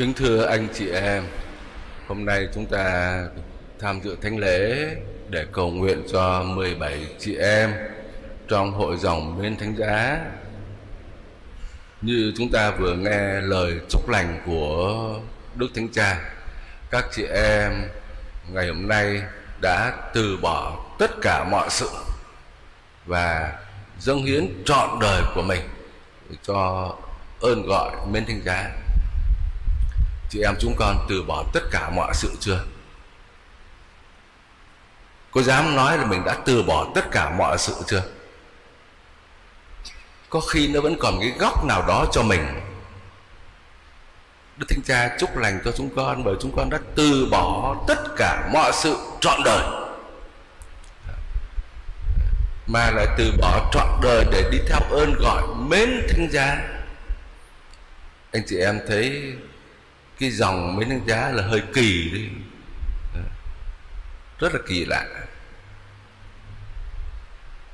Kính thưa anh chị em, hôm nay chúng ta tham dự thánh lễ để cầu nguyện cho 17 chị em trong hội dòng bên thánh giá. Như chúng ta vừa nghe lời chúc lành của Đức Thánh Cha, các chị em ngày hôm nay đã từ bỏ tất cả mọi sự và dâng hiến trọn đời của mình cho ơn gọi bên thánh giá chị em chúng con từ bỏ tất cả mọi sự chưa? Có dám nói là mình đã từ bỏ tất cả mọi sự chưa? Có khi nó vẫn còn cái góc nào đó cho mình. Đức Thánh Cha chúc lành cho chúng con bởi chúng con đã từ bỏ tất cả mọi sự trọn đời. Mà lại từ bỏ trọn đời để đi theo ơn gọi mến thánh giá anh chị em thấy cái dòng mấy đánh giá là hơi kỳ đi. Rất là kỳ lạ.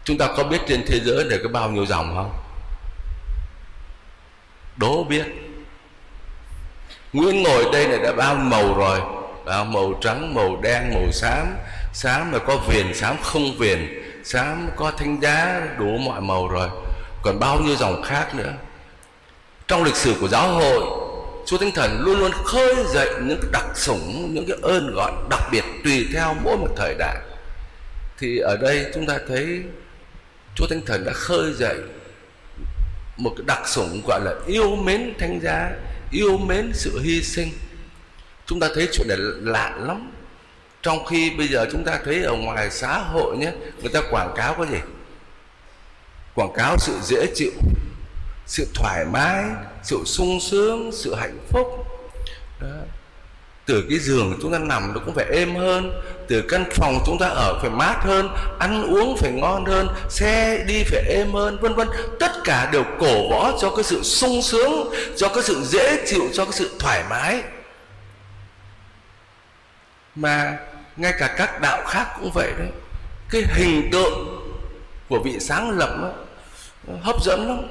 Chúng ta có biết trên thế giới này có bao nhiêu dòng không? Đố biết. Nguyễn ngồi đây này đã bao màu rồi. Bao màu trắng, màu đen, màu xám. Xám là có viền, xám không viền. Xám có thanh giá, đủ mọi màu rồi. Còn bao nhiêu dòng khác nữa? Trong lịch sử của giáo hội Chúa Thánh Thần luôn luôn khơi dậy những cái đặc sủng, những cái ơn gọi đặc biệt tùy theo mỗi một thời đại. Thì ở đây chúng ta thấy Chúa Thánh Thần đã khơi dậy một cái đặc sủng gọi là yêu mến thánh giá, yêu mến sự hy sinh. Chúng ta thấy chuyện này lạ lắm. Trong khi bây giờ chúng ta thấy ở ngoài xã hội nhé, người ta quảng cáo có gì? Quảng cáo sự dễ chịu, sự thoải mái sự sung sướng sự hạnh phúc. Đó. từ cái giường chúng ta nằm nó cũng phải êm hơn từ căn phòng chúng ta ở phải mát hơn ăn uống phải ngon hơn xe đi phải êm hơn vân vân. Tất cả đều cổ võ cho cái sự sung sướng cho cái sự dễ chịu cho cái sự thoải mái. Mà ngay cả các đạo khác cũng vậy đấy. Cái hình tượng của vị sáng lập đó, hấp dẫn lắm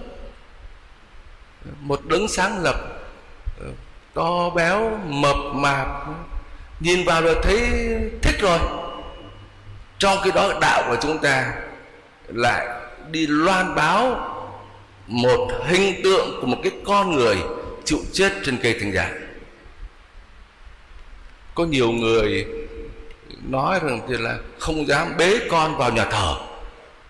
một đấng sáng lập ờ, to béo, mập mạp. Nhìn vào rồi thấy thích rồi. Trong cái đó đạo của chúng ta lại đi loan báo một hình tượng của một cái con người chịu chết trên cây thánh giá có nhiều người nói rằng thì là không dám bế con vào nhà thờ,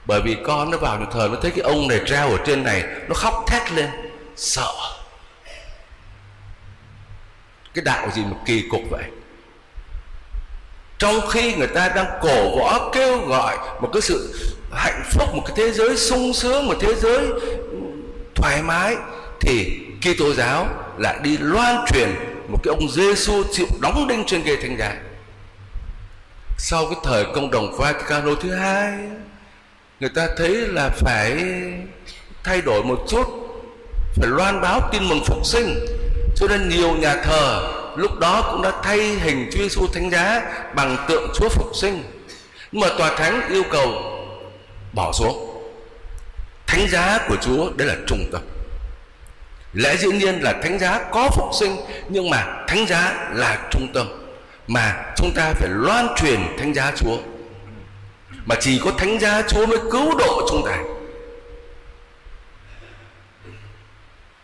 bởi vì con nó vào nhà thờ nó thấy cái ông này treo ở trên này, nó khóc thét lên sợ. Cái đạo gì mà kỳ cục vậy? Trong khi người ta đang cổ võ, kêu gọi một cái sự hạnh phúc, một cái thế giới sung sướng, một thế giới thoải mái, thì Kitô giáo lại đi loan truyền một cái ông Giêsu chịu đóng đinh trên ghế thánh giá sau cái thời công đồng Vaticano thứ hai, người ta thấy là phải thay đổi một chút phải loan báo tin mừng phục sinh. Cho nên nhiều nhà thờ lúc đó cũng đã thay hình Chúa Giêsu thánh giá bằng tượng Chúa phục sinh. Nhưng mà tòa thánh yêu cầu bỏ xuống. Thánh giá của Chúa, đấy là trung tâm. Lẽ dĩ nhiên là thánh giá có phục sinh, nhưng mà thánh giá là trung tâm. Mà chúng ta phải loan truyền thánh giá Chúa. Mà chỉ có thánh giá Chúa mới cứu độ chúng ta.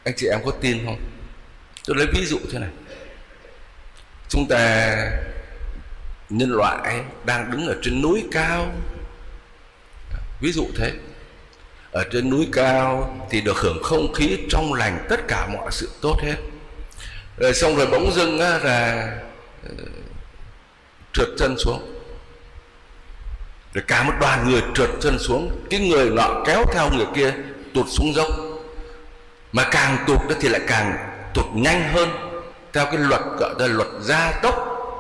Anh chị em có tin không? Tôi lấy ví dụ thế này. Chúng ta nhân loại đang đứng ở trên núi cao. Ví dụ thế. Ở trên núi cao thì được hưởng không khí trong lành tất cả mọi sự tốt hết. Rồi xong rồi bỗng dưng á, là ờ, trượt chân xuống. Rồi cả một đoàn người trượt chân xuống. Cái người nọ kéo theo người kia tụt xuống dốc mà càng tụt đó thì lại càng tụt nhanh hơn. Theo cái luật gọi là luật gia tốc,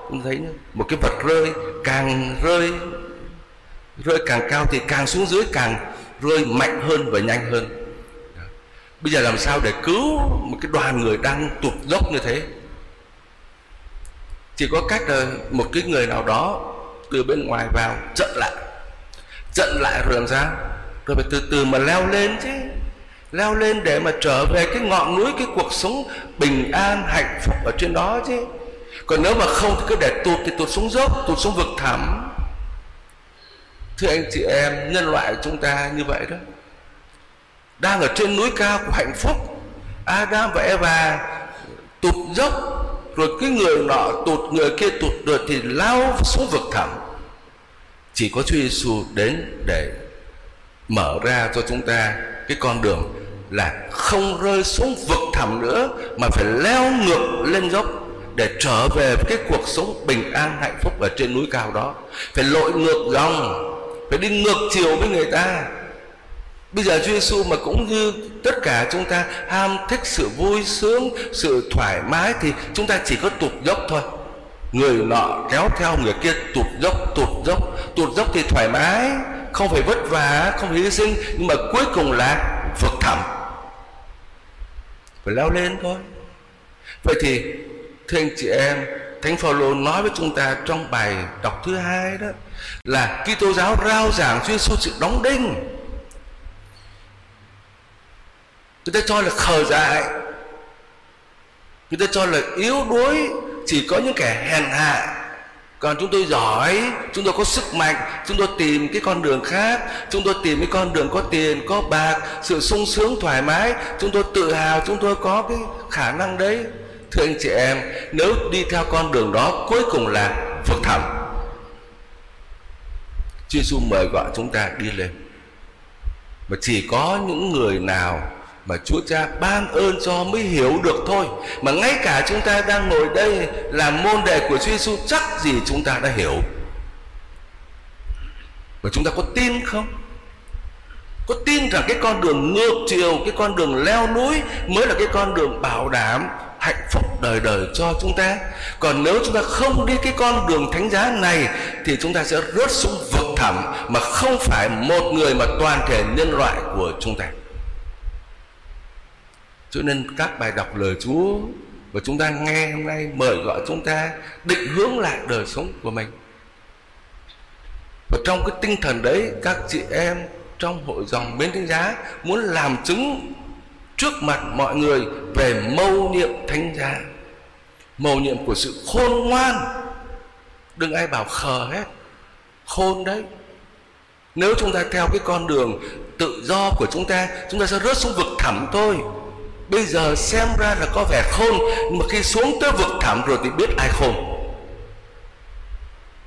cũng thấy nhá. một cái vật rơi, càng rơi rơi càng cao thì càng xuống dưới càng rơi mạnh hơn và nhanh hơn. Bây giờ làm sao để cứu một cái đoàn người đang tụt dốc như thế? Chỉ có cách là một cái người nào đó từ bên ngoài vào trận lại. Trận lại rồi làm sao? Rồi phải từ từ mà leo lên chứ leo lên để mà trở về cái ngọn núi, cái cuộc sống bình an, hạnh phúc ở trên đó chứ. Còn nếu mà không thì cứ để tụt thì tụt xuống dốc, tụt xuống vực thẳm. Thưa anh chị em, nhân loại chúng ta như vậy đó, đang ở trên núi cao của hạnh phúc, Adam và Eva tụt dốc, rồi cái người nọ tụt, người kia tụt rồi thì lao xuống vực thẳm. Chỉ có Chúa Giêsu đến để mở ra cho chúng ta cái con đường là không rơi xuống vực thẳm nữa mà phải leo ngược lên dốc để trở về cái cuộc sống bình an hạnh phúc ở trên núi cao đó phải lội ngược dòng phải đi ngược chiều với người ta Bây giờ Chúa Giêsu mà cũng như tất cả chúng ta ham thích sự vui sướng, sự thoải mái thì chúng ta chỉ có tụt dốc thôi. Người nọ kéo theo người kia tụt dốc, tụt dốc, tụt dốc thì thoải mái, không phải vất vả, không phải hy sinh, nhưng mà cuối cùng là vực thẳm. Phải leo lên thôi. Vậy thì thưa anh chị em, Thánh Phaolô nói với chúng ta trong bài đọc thứ hai đó là Kitô giáo rao giảng Chúa Giêsu sự đóng đinh. Người ta cho là khờ dại. Người ta cho là yếu đuối. Chỉ có những kẻ hèn hạ còn chúng tôi giỏi, chúng tôi có sức mạnh, chúng tôi tìm cái con đường khác, chúng tôi tìm cái con đường có tiền, có bạc, sự sung sướng, thoải mái. Chúng tôi tự hào, chúng tôi có cái khả năng đấy. Thưa anh chị em, nếu đi theo con đường đó, cuối cùng là phước thẳm Chúa Giêsu mời gọi chúng ta đi lên. Mà chỉ có những người nào mà Chúa Cha ban ơn cho mới hiểu được thôi. Mà ngay cả chúng ta đang ngồi đây làm môn đệ của Chúa Giêsu, chắc gì chúng ta đã hiểu. Và chúng ta có tin không? Có tin rằng cái con đường ngược chiều, cái con đường leo núi mới là cái con đường bảo đảm hạnh phúc đời đời cho chúng ta. Còn nếu chúng ta không đi cái con đường thánh giá này, thì chúng ta sẽ rớt xuống vực thẳm mà không phải một người mà toàn thể nhân loại của chúng ta cho nên các bài đọc lời Chúa và chúng ta nghe hôm nay mời gọi chúng ta định hướng lại đời sống của mình. Và trong cái tinh thần đấy, các chị em trong hội dòng Bến thánh giá muốn làm chứng trước mặt mọi người về mâu nhiệm thánh giá. Mầu nhiệm của sự khôn ngoan. Đừng ai bảo khờ hết. Khôn đấy. Nếu chúng ta theo cái con đường tự do của chúng ta chúng ta sẽ rớt xuống vực thẳm thôi bây giờ xem ra là có vẻ khôn, nhưng mà khi xuống tới vực thẳm rồi thì biết ai khôn.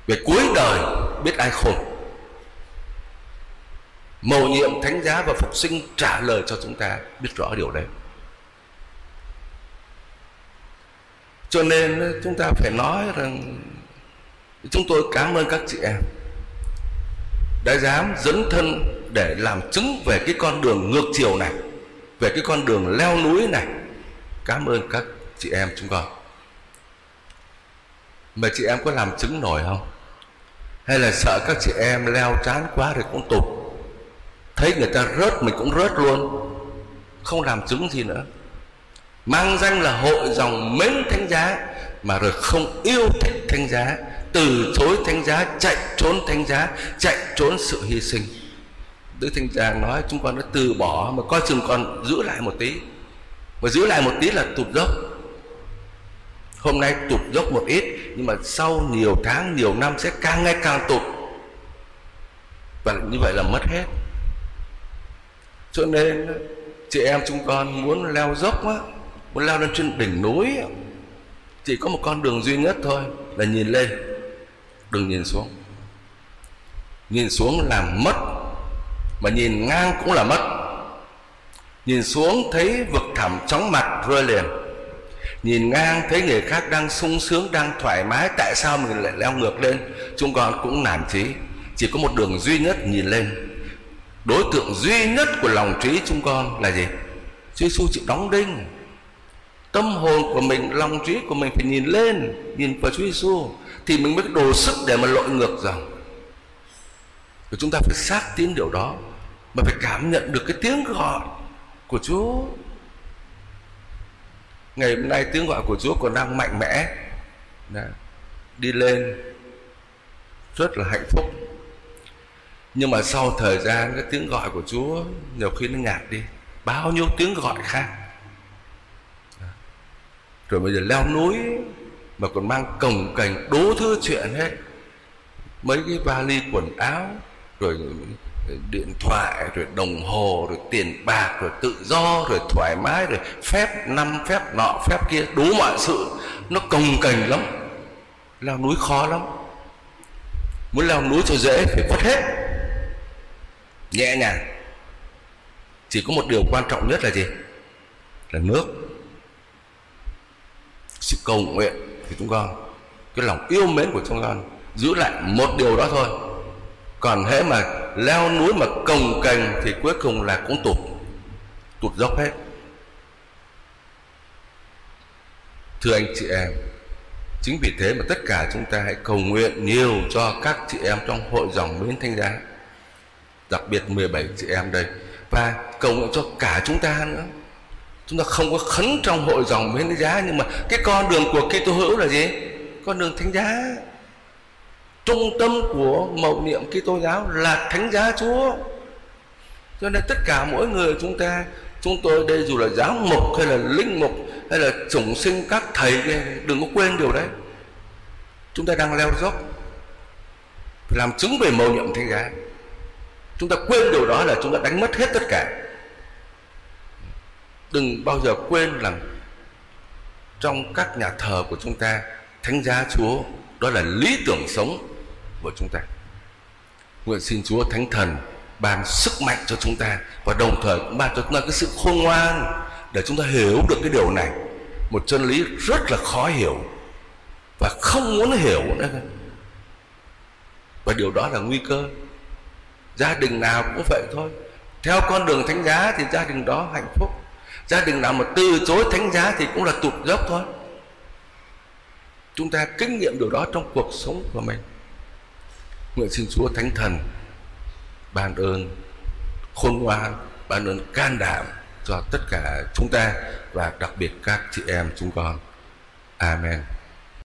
Về cuối đời, biết ai khôn. Mầu nhiệm thánh giá và phục sinh trả lời cho chúng ta biết rõ điều đấy. Cho nên ờ, chúng ta phải nói rằng, chúng tôi cảm ơn các chị em đã dám dấn thân để làm chứng về cái con đường ngược chiều này về cái con đường leo núi này, cảm ơn các chị em chúng con. Mà chị em có làm chứng nổi không? Hay là sợ các chị em leo chán quá rồi cũng tụt? Thấy người ta rớt mình cũng rớt luôn. Không làm chứng gì nữa. Mang danh là hội dòng mến thánh giá, mà rồi không yêu thích thánh giá, từ chối thánh giá, chạy trốn thánh giá, chạy trốn sự hy sinh. Đức thanh tràng nói chúng con đã từ bỏ mà coi chừng còn giữ lại một tí. Mà giữ lại một tí là tụt dốc. Hôm nay tụt dốc một ít, nhưng mà sau nhiều tháng, nhiều năm sẽ càng ngày càng tụt. Và như vậy là mất hết. Cho nên chị em chúng con muốn leo dốc á, muốn leo lên trên đỉnh núi chỉ có một con đường duy nhất thôi là nhìn lên, đừng nhìn xuống. Nhìn xuống làm mất mà nhìn ngang cũng là mất. Nhìn xuống thấy vực thẳm chóng mặt, rơi liền. Nhìn ngang thấy người khác đang sung sướng, đang thoải mái, tại sao mình lại leo ngược lên? Chúng con cũng nản trí chỉ có một đường duy nhất nhìn lên. Đối tượng duy nhất của lòng trí chúng con là gì? Chúa Giêsu chịu đóng đinh. Tâm hồn của mình, lòng trí của mình phải nhìn lên, nhìn vào Chúa Giêsu thì mình mới đủ sức để mà lội ngược dòng và chúng ta phải xác tín điều đó mà phải cảm nhận được cái tiếng gọi của Chúa. Ngày hôm nay tiếng gọi của Chúa còn đang mạnh mẽ. Đã, đi lên rất là hạnh phúc. Nhưng mà sau thời gian cái tiếng gọi của Chúa nhiều khi nó nhạt đi. Bao nhiêu tiếng gọi khác. Rồi bây giờ leo núi mà còn mang cồng cành đố thứ chuyện hết. Mấy cái vali quần áo rồi điện thoại, rồi đồng hồ, rồi tiền bạc, rồi tự do, rồi thoải mái, rồi phép năm, phép nọ, phép kia. Đủ mọi sự. Nó cồng cành lắm. Leo núi khó lắm. Muốn leo núi cho dễ phải vất hết. Nhẹ nhàng. Chỉ có một điều quan trọng nhất là gì? Là nước. Sự cầu nguyện thì chúng con, cái lòng yêu mến của chúng con, giữ lại một điều đó thôi còn hễ mà leo núi mà cồng cành thì cuối cùng là cũng tụt. Tụt dốc hết. Thưa anh chị em, chính vì thế mà tất cả chúng ta hãy cầu nguyện nhiều cho các chị em trong hội dòng mến thanh giá, đặc biệt 17 chị em đây, và cầu nguyện cho cả chúng ta nữa. Chúng ta không có khấn trong hội dòng mến giá, nhưng mà cái con đường của Kitô hữu là gì? Con đường thánh giá trung tâm của mầu niệm Kitô giáo là thánh giá Chúa. Cho nên tất cả mỗi người chúng ta, chúng tôi đây dù là giáo mục hay là linh mục hay là chủng sinh các thầy đừng có quên điều đấy. Chúng ta đang leo dốc, phải làm chứng về mầu nhiệm thánh giá. Chúng ta quên điều đó là chúng ta đánh mất hết tất cả. Đừng bao giờ quên rằng trong các nhà thờ của chúng ta, thánh giá chúa, đó là lý tưởng sống của chúng ta. Nguyện xin chúa thánh thần ban sức mạnh cho chúng ta và đồng thời cũng ban cho chúng ta cái sự khôn ngoan để chúng ta hiểu được cái điều này. Một chân lý rất là khó hiểu và không muốn hiểu nữa. Và điều đó là nguy cơ. Gia đình nào cũng vậy thôi. Theo con đường thánh giá thì gia đình đó hạnh phúc. Gia đình nào mà từ chối thánh giá thì cũng là tụt dốc thôi. Chúng ta kinh nghiệm điều đó trong cuộc sống của mình nguyện xin chúa thánh thần ban ơn, khôn ngoan, ban ơn can đảm cho tất cả chúng ta và đặc biệt các chị em, chúng con. Amen.